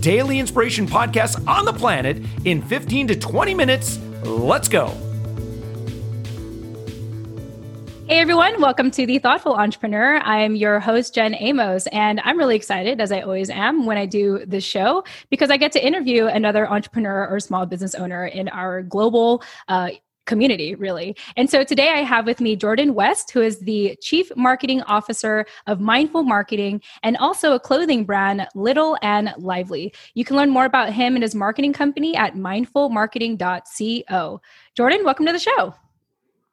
daily inspiration podcast on the planet in 15 to 20 minutes. Let's go. Hey everyone, welcome to The Thoughtful Entrepreneur. I'm your host, Jen Amos, and I'm really excited, as I always am, when I do this show because I get to interview another entrepreneur or small business owner in our global uh, community, really. And so today I have with me Jordan West, who is the Chief Marketing Officer of Mindful Marketing and also a clothing brand, Little and Lively. You can learn more about him and his marketing company at mindfulmarketing.co. Jordan, welcome to the show.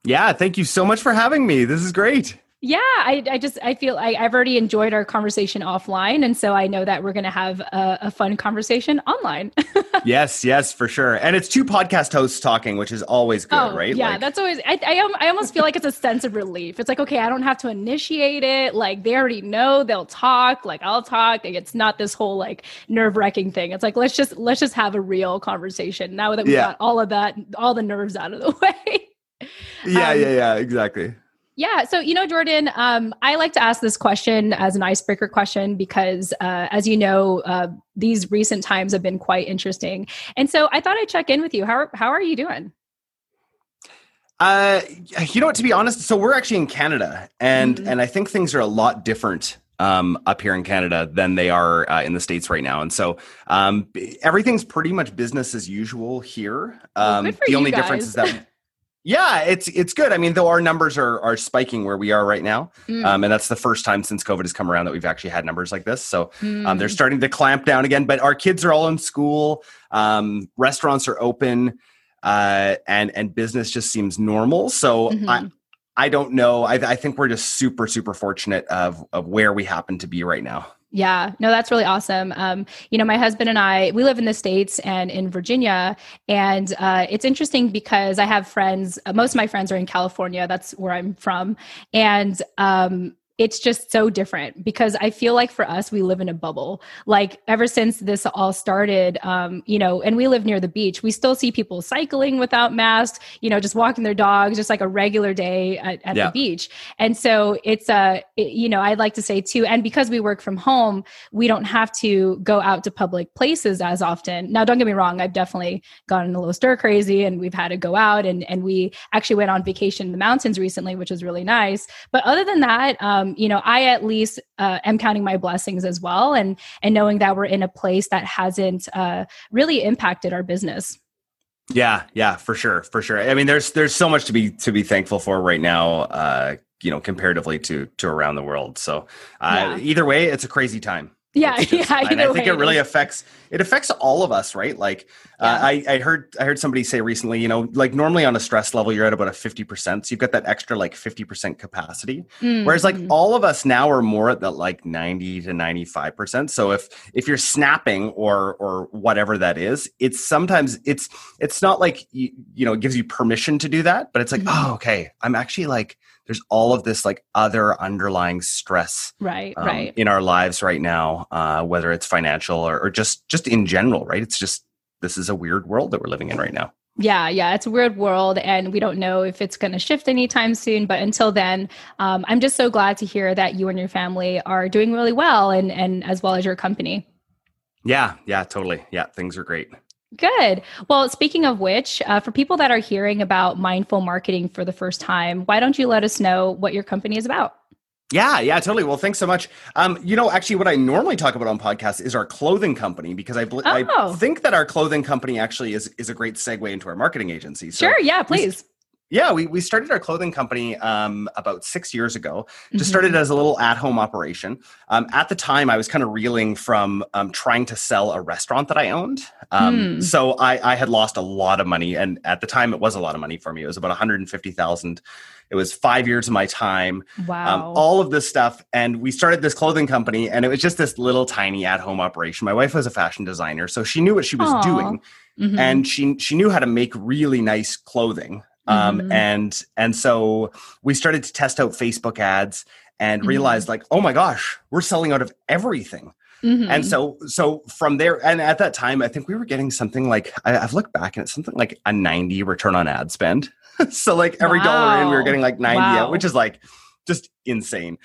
Yeah, thank you so much for having me. This is great. Yeah, I, I just I feel I, have already enjoyed our conversation offline, and so I know that we're going to have a, a, fun conversation online. yes, yes, for sure. And it's two podcast hosts talking, which is always good, oh, right? Yeah, like, that's always. I, I I almost feel like it's a sense of relief. It's like okay, I don't have to initiate it. Like they already know they'll talk. Like I'll talk. Like, it's not this whole like nerve wracking thing. It's like let's just let's just have a real conversation now that we yeah. got all of that, all the nerves out of the way. yeah, um, yeah, yeah, exactly. Yeah. So, you know, Jordan, um, I like to ask this question as an icebreaker question because, uh, as you know, uh, these recent times have been quite interesting. And so I thought I'd check in with you. How, how are you doing? Uh, you know what, to be honest, so we're actually in Canada and, mm-hmm. and I think things are a lot different um, up here in Canada than they are uh, in the states right now, and so um, everything's pretty much business as usual here. Um, well, the only guys. difference is that Yeah, it's it's good. I mean, though our numbers are are spiking where we are right now, mm. um, and that's the first time since COVID has come around that we've actually had numbers like this. So mm. um, they're mm. starting to clamp down again. But our kids are all in school. Um, restaurants are open, uh, and and business just seems normal. So mm-hmm. I I don't know. I, I think we're just super super fortunate of of where we happen to be right now. Yeah, no, that's really awesome. Um, you know, my husband and I, we live in the States and in Virginia. And uh, it's interesting because I have friends, uh, most of my friends are in California. That's where I'm from. And um, it's just so different because I feel like for us, we live in a bubble. Like ever since this all started, um, you know, and we live near the beach, we still see people cycling without masks, you know, just walking their dogs, just like a regular day at, at yeah. the beach. And so it's a, uh, it, you know, I'd like to say too, and because we work from home, we don't have to go out to public places as often. Now, don't get me wrong, I've definitely gotten a little stir crazy and we've had to go out and, and we actually went on vacation in the mountains recently, which was really nice. But other than that, um, um, you know, I at least uh, am counting my blessings as well, and and knowing that we're in a place that hasn't uh, really impacted our business. Yeah, yeah, for sure, for sure. I mean, there's there's so much to be to be thankful for right now. Uh, you know, comparatively to to around the world. So, uh, yeah. either way, it's a crazy time. Yeah, just, yeah. And I think it really affects it affects all of us, right? Like uh, yeah. uh, I, I heard I heard somebody say recently, you know, like normally on a stress level you're at about a fifty percent, so you've got that extra like fifty percent capacity. Mm-hmm. Whereas like mm-hmm. all of us now are more at that like ninety to ninety five percent. So if if you're snapping or or whatever that is, it's sometimes it's it's not like you, you know it gives you permission to do that, but it's like mm-hmm. oh okay, I'm actually like there's all of this like other underlying stress right um, right in our lives right now uh, whether it's financial or, or just just in general right it's just this is a weird world that we're living in right now yeah, yeah, it's a weird world, and we don't know if it's going to shift anytime soon. But until then, um, I'm just so glad to hear that you and your family are doing really well, and and as well as your company. Yeah, yeah, totally. Yeah, things are great. Good. Well, speaking of which, uh, for people that are hearing about mindful marketing for the first time, why don't you let us know what your company is about? Yeah, yeah, totally. Well, thanks so much. Um, you know, actually, what I normally talk about on podcasts is our clothing company because I, oh. I think that our clothing company actually is is a great segue into our marketing agency. So sure, yeah, please. Yeah, we, we started our clothing company um, about six years ago. Just mm-hmm. started as a little at home operation. Um, at the time, I was kind of reeling from um, trying to sell a restaurant that I owned. Mm. So I, I had lost a lot of money, and at the time, it was a lot of money for me. It was about one hundred and fifty thousand. It was five years of my time. Um, wow. all of this stuff, and we started this clothing company, and it was just this little tiny at home operation. My wife was a fashion designer, so she knew what she was Aww. doing mm-hmm. and she she knew how to make really nice clothing. Um, mm-hmm. and and so we started to test out Facebook ads and mm-hmm. realized like, oh my gosh, we're selling out of everything. Mm-hmm. And so, so from there, and at that time, I think we were getting something like I, have looked back and it's something like a 90 return on ad spend. so, like every wow. dollar in, we were getting like 90 wow. out, which is like just insane.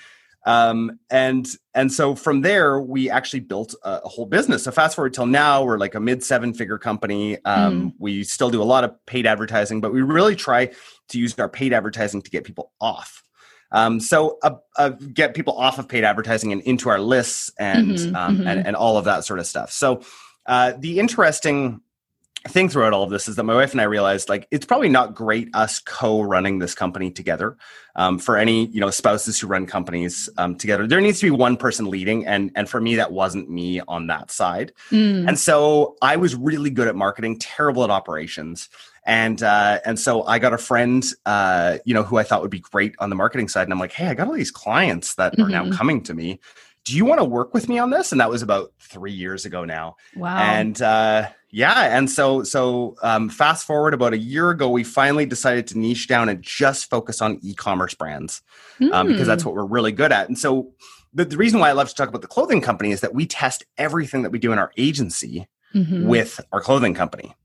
Um, and and so from there, we actually built a, a, whole business. So fast forward till now, we're like a mid seven figure company. Um, mm. We still do a lot of paid advertising, but we really try to use our paid advertising to get people off um, so uh, uh, get people off of paid advertising and into our lists and mm-hmm, um, mm-hmm. And, and all of that sort of stuff. So uh, the interesting thing throughout all of this is that my wife and I realized like it's probably not great us co-running this company together. Um, for any you know spouses who run companies um, together, there needs to be one person leading, and and for me that wasn't me on that side. Mm. And so I was really good at marketing, terrible at operations and uh, and so I got a friend, uh, you know, who I thought would be great on the marketing side, and I'm like, hey, I got all these clients that mm-hmm. are now mm-hmm. coming to me. Do you want to work with me on this? And that was about three years ago now. Wow. And uh, yeah, and so so um, fast forward about a year ago, we finally decided to niche down and just focus on e-commerce brands mm. um, because that's hmm. what we're really good at. And so the, the reason why I love to talk about the clothing company is that we test everything that we do in our agency mm-hmm. with our clothing company.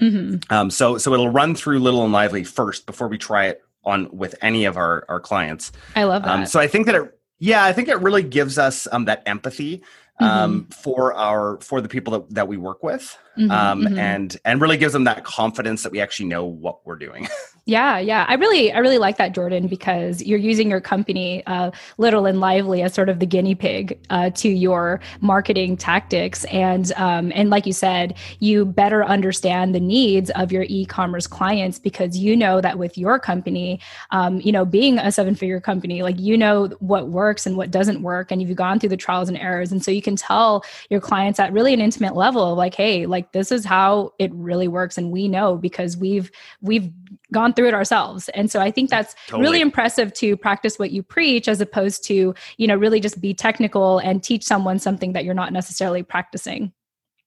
Mm-hmm. Um, so so it'll run through Little and Lively first before we try it on with any of our our clients. I love um, that. Um, so I think that it yeah I think it really gives us um, that empathy um, mm-hmm. for our for the people that, that we work with mm-hmm, um, mm-hmm. and and really gives them that confidence that we actually know what we're doing Yeah, yeah. I really, I really like that, Jordan, because you're using your company, uh, Little and Lively, as sort of the guinea pig uh, to your marketing tactics, and um, and like you said, you better understand the needs of your e-commerce clients because you know that with your company, um, you know, being a seven-figure company, like you know what works and what doesn't work, and you've gone through the trials and errors, and so you can tell your clients at really an intimate level, like, hey, like this is how it really works, and we know because we've we've gone through it ourselves. And so i think that's totally. really impressive to practice what you preach as opposed to you know really just be technical and teach someone something that you're not necessarily practicing.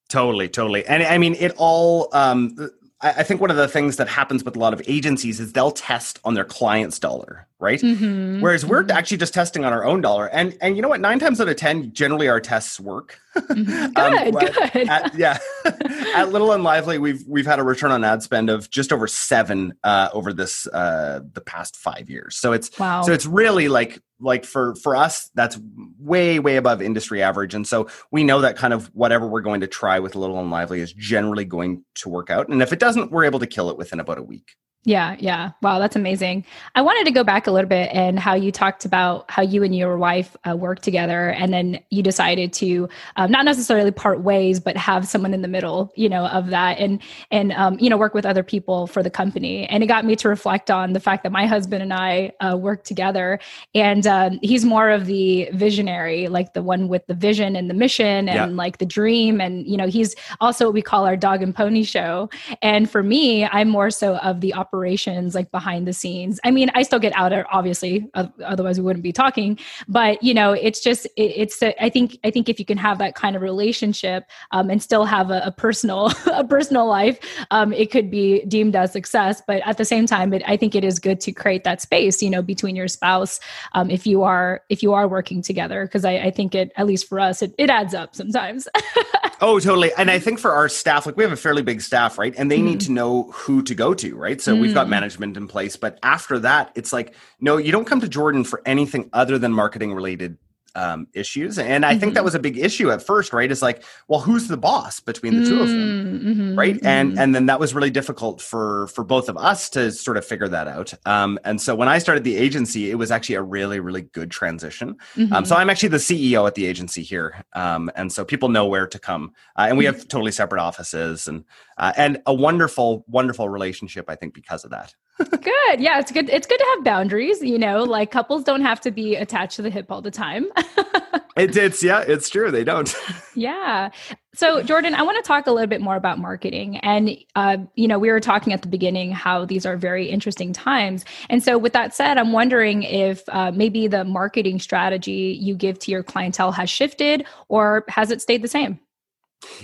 Totally totally. And i mean it all um I think one of the things that happens with a lot of agencies is they'll test on their client's dollar, right? Mm-hmm. Whereas we're mm-hmm. actually just testing on our own dollar. And and you know what? Nine times out of ten, generally our tests work. Mm-hmm. Good, um, good. At, yeah, at Little and Lively, we've we've had a return on ad spend of just over seven uh, over this uh, the past five years. So it's wow. so it's really like like for for us that's way way above industry average. And so we know that kind of whatever we're going to try with little and lively is generally going to work out. And if it doesn't we're able to kill it within about a week yeah, yeah. Wow, that's amazing. I wanted to go back a little bit and how you talked about how you and your wife uh, worked together, and then you decided to um, not necessarily part ways, but have someone in the middle, you know, of that, and and um, you know, work with other people for the company. And it got me to reflect on the fact that my husband and I uh, work together, and um, he's more of the visionary, like the one with the vision and the mission and yeah. like the dream, and you know, he's also what we call our dog and pony show. And for me, I'm more so of the operations like behind the scenes. I mean i still get out obviously otherwise we wouldn't be talking but you know it's just it, it's a, I think i think if you can have that kind of relationship um, and still have a, a personal a personal life um, it could be deemed as success but at the same time it, i think it is good to create that space you know between your spouse um, if you are if you are working together because I, I think it at least for us it, it adds up sometimes. Oh totally and i think for our staff like we have a fairly big staff right? And they mm. need to know who to go to right? So we've got mm. management in place. But after that, it's like, no, you don't come to Jordan for anything other than marketing related um, issues. And I mm-hmm. think that mm-hmm. was a big issue at first, right? It's like, well, who's the boss between the mm-hmm. two of them, mm-hmm. right? And mm-hmm. and then that was really difficult for for both of us to sort of figure that out. Um, and so when I started the agency, it was actually a really really good transition. Um, so mm-hmm. I'm actually the CEO at the agency here, um, and so people know where to come. Uh, and we have totally separate offices and uh, and a wonderful wonderful relationship. I think because of that good. Yeah, it's good. It's good to have boundaries, you know, like couples don't have to be attached to the hip all the time. it, it's yeah, it's true. They don't. yeah. So, Jordan, I want to talk a little bit more about marketing. And, uh, you know, we were talking at the beginning how these are very interesting times. And so, with that said, I'm wondering if uh, maybe the marketing strategy you give to your clientele has shifted or has it stayed the same?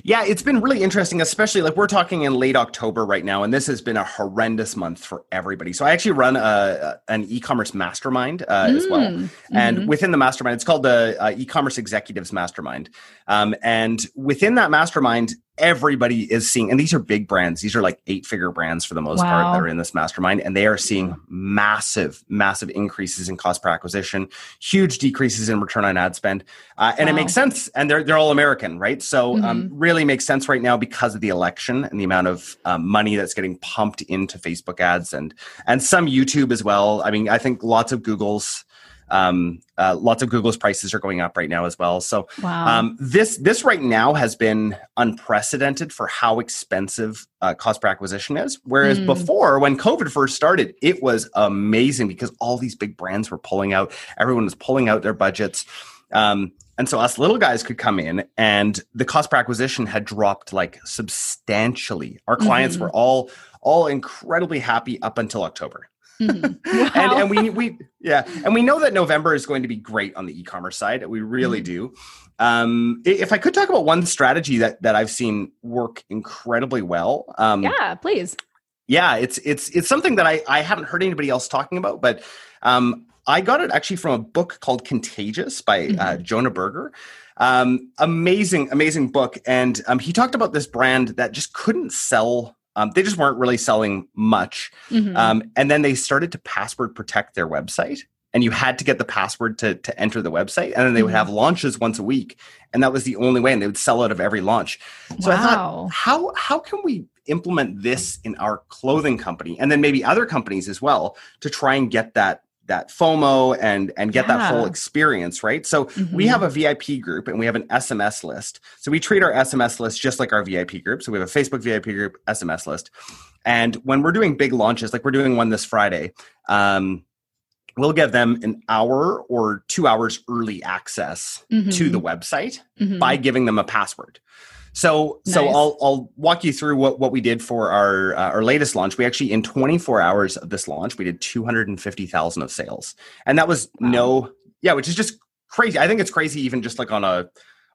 Yeah, it's been really interesting, especially like we're talking in late October right now, and this has been a horrendous month for everybody. So I actually run a, an e-commerce mastermind uh, mm, as well, mm-hmm. and within the mastermind, it's called the uh, e-commerce executives mastermind. Um, and within that mastermind, everybody is seeing, and these are big brands. These are like eight figure brands for the most wow. part that are in this mastermind, and they are seeing massive, massive increases in cost per acquisition, huge decreases in return on ad spend, uh, and wow. it makes sense. And they're they're all American, right? So um, mm-hmm. um, really makes sense right now because of the election and the amount of um, money that's getting pumped into Facebook ads and and some YouTube as well. I mean, I think lots of Google's um, uh, lots of Google's prices are going up right now as well. So wow. um, this this right now has been unprecedented for how expensive uh, cost per acquisition is. Whereas mm. before, when COVID first started, it was amazing because all these big brands were pulling out. Everyone was pulling out their budgets. Um, and so us little guys could come in and the cost per acquisition had dropped like substantially. Our clients mm-hmm. were all all incredibly happy up until October. Mm-hmm. Wow. and and we we yeah, and we know that November is going to be great on the e-commerce side. We really mm-hmm. do. Um, if I could talk about one strategy that that I've seen work incredibly well. Um, yeah, please. Yeah, it's it's it's something that I I haven't heard anybody else talking about, but um, I got it actually from a book called Contagious by uh, mm-hmm. uh, Jonah Berger. Um, amazing, amazing book, and um, he talked about this brand that just couldn't sell um, they just weren't really selling much. Mm-hmm. Um, and then they started to password protect their website. And you had to get the password to, to enter the website. And then they would mm-hmm. have launches once a week. And that was the only way. And they would sell out of every launch. So wow. I thought, how, how can we implement this in our clothing company and then maybe other companies as well to try and get that that FOMO and and get yeah. that full experience, right? So mm-hmm. we have a VIP group and we have an SMS list. So we treat our SMS list just like our VIP group. So we have a Facebook VIP group, SMS list. And when we're doing big launches, like we're doing one this Friday, um, we'll give them an hour or two hours early access mm-hmm. to the website mm-hmm. by giving them a password. So nice. so I'll I'll walk you through what what we did for our uh, our latest launch. We actually in 24 hours of this launch, we did 250,000 of sales. And that was wow. no yeah, which is just crazy. I think it's crazy even just like on a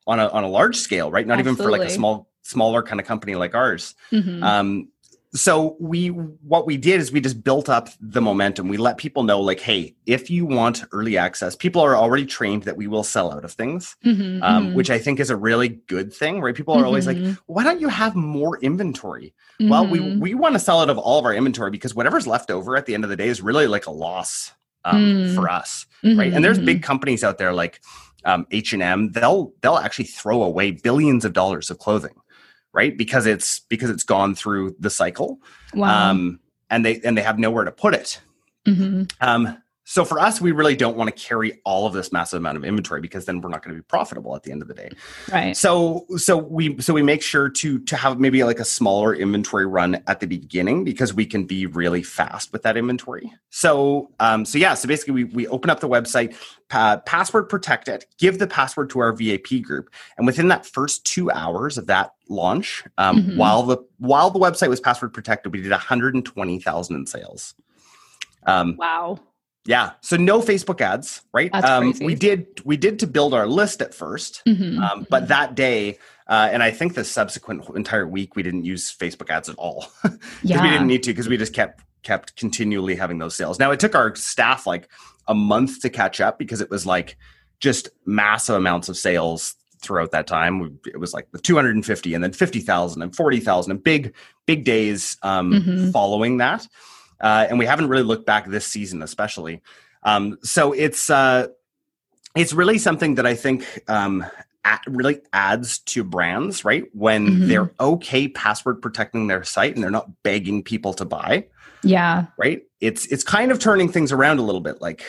on a on a large scale, right? Not Absolutely. even for like a small smaller kind of company like ours. Mm-hmm. Um so we what we did is we just built up the momentum we let people know like hey if you want early access people are already trained that we will sell out of things mm-hmm, um, mm-hmm. which i think is a really good thing right people are mm-hmm. always like mm-hmm. why don't you have more inventory well we mm-hmm. we want to sell out of all of our inventory because whatever's left over at the end of the day is really like a loss um, mm. for us right and there's big mm-hmm. companies out there like um, h&m they'll they'll actually throw away billions of dollars of clothing right? Because it's because it's gone through the cycle, wow. um, and they and they have nowhere to put it. Mm-hmm. Um, so for us, we really don't want to carry all of this massive amount of inventory because then we're not going to be profitable at the end of the day. Right. So so we so we make sure to to have maybe like a smaller inventory run at the beginning because we can be really fast with that inventory. So um so yeah, so basically we we open up the website, uh, password protect it, give the password to our VIP group, and within that first two hours of that launch, um, mm-hmm. while the while the website was password protected, we did 120,000 in sales. Um, wow yeah. So no Facebook ads, right? Um, we did we did to build our list at 1st mm-hmm. um, but that day, uh, and I think the subsequent entire week, we didn't use Facebook ads at all because yeah. we didn't need to because we just kept kept continually having those sales. Now it took our staff like a month to catch up because it was like just massive amounts of sales throughout that time. It was like the 250 and then 50,000 and 40,000 and big, big days um, mm-hmm. following that uh, and we haven't really looked back this season, especially. Um, so it's uh, it's really something that I think um, at, really adds to brands, right? When mm-hmm. they're okay password protecting their site and they're not begging people to buy. Yeah. Right. It's it's kind of turning things around a little bit, like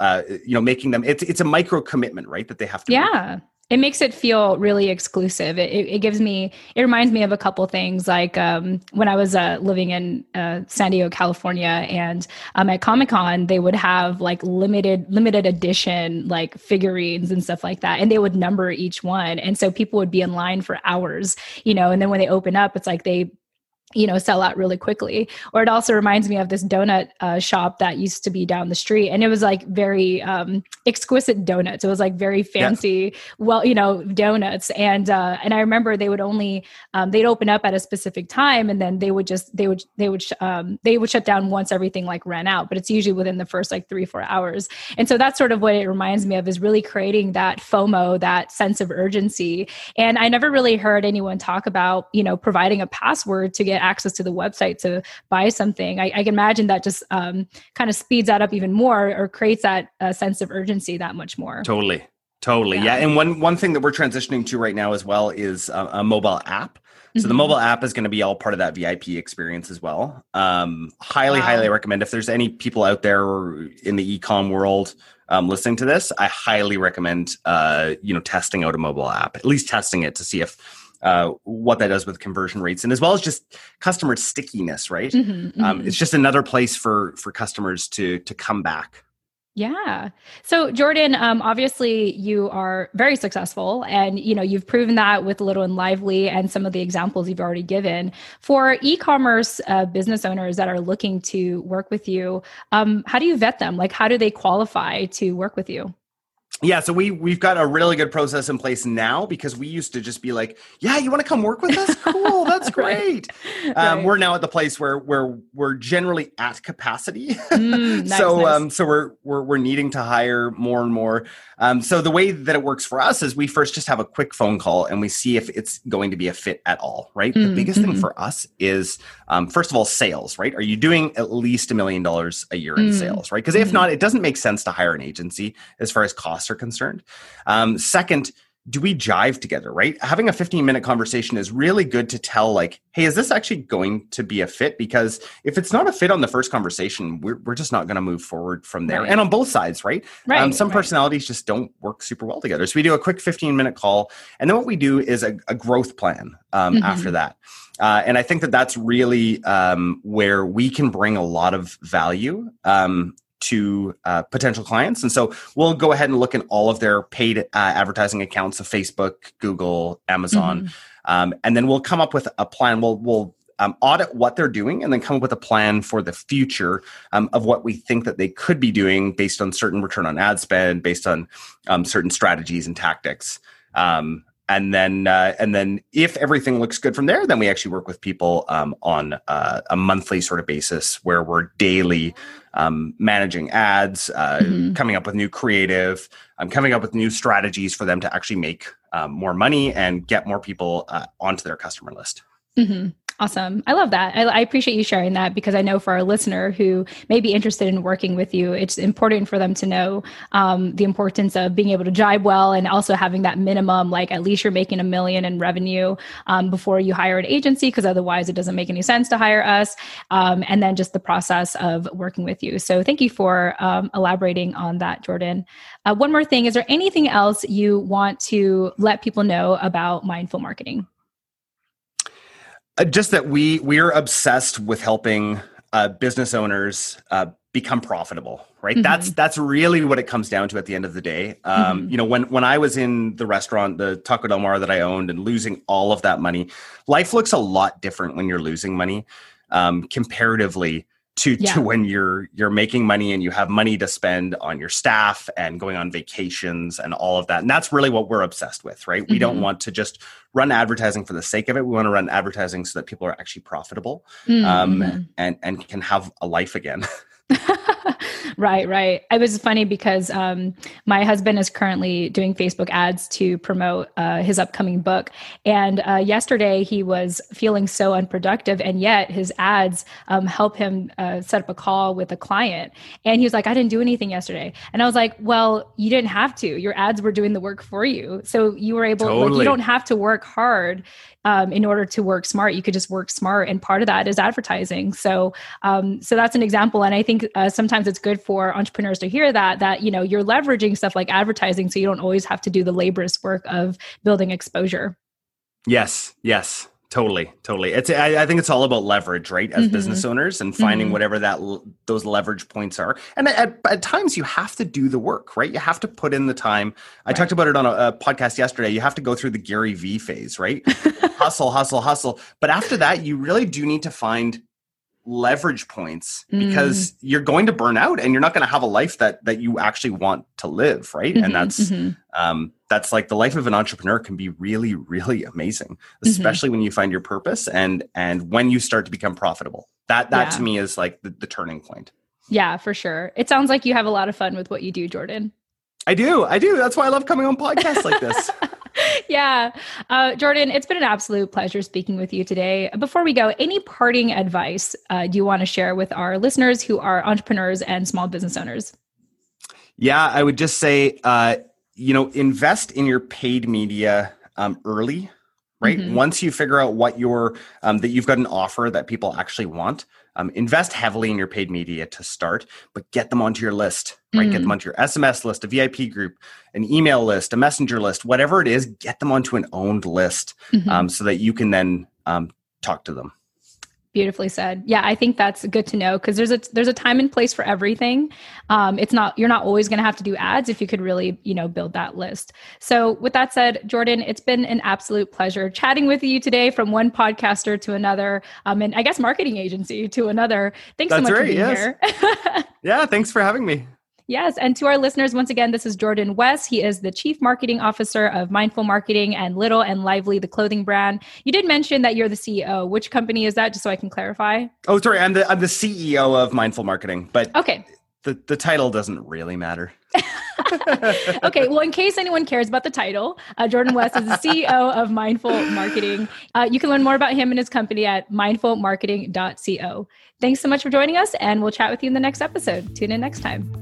uh, you know, making them. It's it's a micro commitment, right? That they have to. Yeah. Make it makes it feel really exclusive. It, it, gives me, it reminds me of a couple things like um, when I was uh, living in uh, San Diego, California, and um, at Comic Con, they would have like limited, limited edition like figurines and stuff like that. And they would number each one. And so people would be in line for hours, you know, and then when they open up, it's like they you know sell out really quickly. Or it also reminds me of this donut uh, shop that used to be down the street and it was like very um, exquisite donuts. It was like very fancy yeah. well you know donuts. And uh, and i remember they would only um, they'd open up at a specific time and then they would just they would they would sh- um, they would shut down once everything like ran out. But it's usually within the first like three four hours. And so that's sort of what it reminds me of is really creating that fomo that sense of urgency. And i never really heard anyone talk about you know providing a password to get access to the website to buy something, I, I can imagine that just um, kind of speeds that up even more or creates that uh, sense of urgency that much more. Totally. Totally. Yeah. yeah. And one, one thing that we're transitioning to right now as well is a, a mobile app. So mm-hmm. the mobile app is going to be all part of that VIP experience as well. Um, highly, wow. highly recommend if there's any people out there in the ecom world um, listening to this, I highly recommend uh, you know testing out a mobile app, at least testing it to see if uh, what that does with conversion rates and as well as just customer stickiness right mm-hmm, mm-hmm. Um, it's just another place for for customers to to come back yeah. So Jordan, um, obviously you are very successful and you know you've proven that with Little and Lively and some of the examples you've already given. For e-commerce uh, business owners that are looking to work with you, um, how do you vet them? Like how do they qualify to work with you? Yeah so we we've got a really good process in place now because we used to just be like yeah you want to come work with us cool that's great right. Um, right. we're now at the place where where we're generally at capacity mm, nice, so nice. um so we're, we're we're needing to hire more and more um so the way that it works for us is we first just have a quick phone call and we see if it's going to be a fit at all right mm, the biggest mm-hmm. thing for us is um, first of all sales right are you doing at least a million dollars a year in mm. sales right because if mm-hmm. not it doesn't make sense to hire an agency as far as costs are concerned. Um, second, do we jive together right having a 15 minute conversation is really good to tell like hey is this actually going to be a fit because if it's not a fit on the first conversation we're, we're just not going to move forward from there right. and on both sides right, right um, some right. personalities just don't work super well together so we do a quick 15 minute call and then what we do is a, a growth plan um, mm-hmm. after that uh, and I think that that's really um, where we can bring a lot of value. Um, to uh, potential clients. And so we'll go ahead and look at all of their paid uh, advertising accounts of Facebook, Google, Amazon, mm-hmm. um, and then we'll come up with a plan. We'll we'll um, audit what they're doing and then come up with a plan for the future um, of what we think that they could be doing based on certain return on ad spend, based on um, certain strategies and tactics. Um, and then uh, and then if everything looks good from there then we actually work with people um, on uh, a monthly sort of basis where we're daily um, managing ads uh, mm-hmm. coming up with new creative um, coming up with new strategies for them to actually make um, more money and get more people uh, onto their customer list mm-hmm. Awesome. I love that. I, I, appreciate you sharing that because I know for our listener who may be interested in working with you, it's important for them to know um, the importance of being able to jibe well and also having that minimum, like at least you're making a million in revenue um, before you hire an agency, because otherwise it doesn't make any sense to hire us. Um, and then just the process of working with you. So thank you for um, elaborating on that, Jordan. Uh, one more thing is there anything else you want to let people know about mindful marketing? Uh, just that we we are obsessed with helping uh, business owners uh, become profitable right mm-hmm. that's that's really what it comes down to at the end of the day um, mm-hmm. you know when when i was in the restaurant the taco del mar that i owned and losing all of that money life looks a lot different when you're losing money um, comparatively to yeah. to when you're you're making money and you have money to spend on your staff and going on vacations and all of that and that's really what we're obsessed with right mm-hmm. we don't mm-hmm. want to just run advertising for the sake of it we want to run advertising so that people are actually profitable mm-hmm. um, and and can have a life again right, right. It was funny because um, my husband is currently doing Facebook ads to promote uh, his upcoming book. And uh, yesterday he was feeling so unproductive, and yet his ads um, help him uh, set up a call with a client. And he was like, I didn't do anything yesterday. And I was like, Well, you didn't have to. Your ads were doing the work for you. So you were able, totally. like, you don't have to work hard um, in order to work smart. You could just work smart, and part of that is advertising. So, um, so that's an example. And I think uh, sometimes it's good for entrepreneurs to hear that that you know you're leveraging stuff like advertising, so you don't always have to do the laborious work of building exposure. Yes, yes, Totally, totally. It's I, I, think it's all about leverage, right? As mm-hmm. business owners and finding mm-hmm. whatever that those leverage points are. And at, at, times you have to do the work, right? You have to put in the time. I right. talked about it on a, a, podcast yesterday. You have to go through the Gary V phase, right? hustle, hustle, hustle. But after that, you really do need to find leverage points because mm. you're going to burn out and you're not going to have a life that that you actually want to live right mm-hmm, and that's mm-hmm. um that's like the life of an entrepreneur can be really really amazing mm-hmm. especially mm-hmm. when you find your purpose and and when you start to become profitable that that yeah. to me is like the, the turning point yeah for sure it sounds like you have a lot of fun with what you do jordan I do. I do. That's why I love coming on podcasts like this. yeah. Uh, Jordan, it's been an absolute pleasure speaking with you today. Before we go, any parting advice uh, do you want to share with our listeners who are entrepreneurs and small business owners? Yeah, I would just say, uh, you know, invest in your paid media um, early right mm-hmm. once you figure out what your um, that you've got an offer that people actually want um, invest heavily in your paid media to start, but get them onto your list, right? Mm-hmm. Get them mm. onto your SMS list, a VIP group, an email list, a messenger list, whatever it is, get them onto an owned list mm-hmm. um, so that you can then um, talk to them. Beautifully said. Yeah, I think that's good to know because there's a there's a time and place for everything. Um, it's not you're not always going to have to do ads if you could really you know build that list. So with that said, Jordan, it's been an absolute pleasure chatting with you today from one podcaster to another, um, and I guess marketing agency to another. Thanks that's so much right, for being yes. here. yeah, thanks for having me. Yes. And to our listeners, once again, this is Jordan West. He is the Chief Marketing Officer of Mindful Marketing and Little and Lively, the clothing brand. You did mention that you're the CEO. Which company is that, just so I can clarify? Oh, sorry. I'm the, I'm the CEO of Mindful Marketing, but okay. the, the title doesn't really matter. okay, well, in case anyone cares about the title, uh, Jordan West is the CEO of Mindful Marketing. Uh, you can learn more about him and his company at mindfulmarketing.co. Thanks so much for joining us, and we'll chat with you in the next episode. Tune in next time.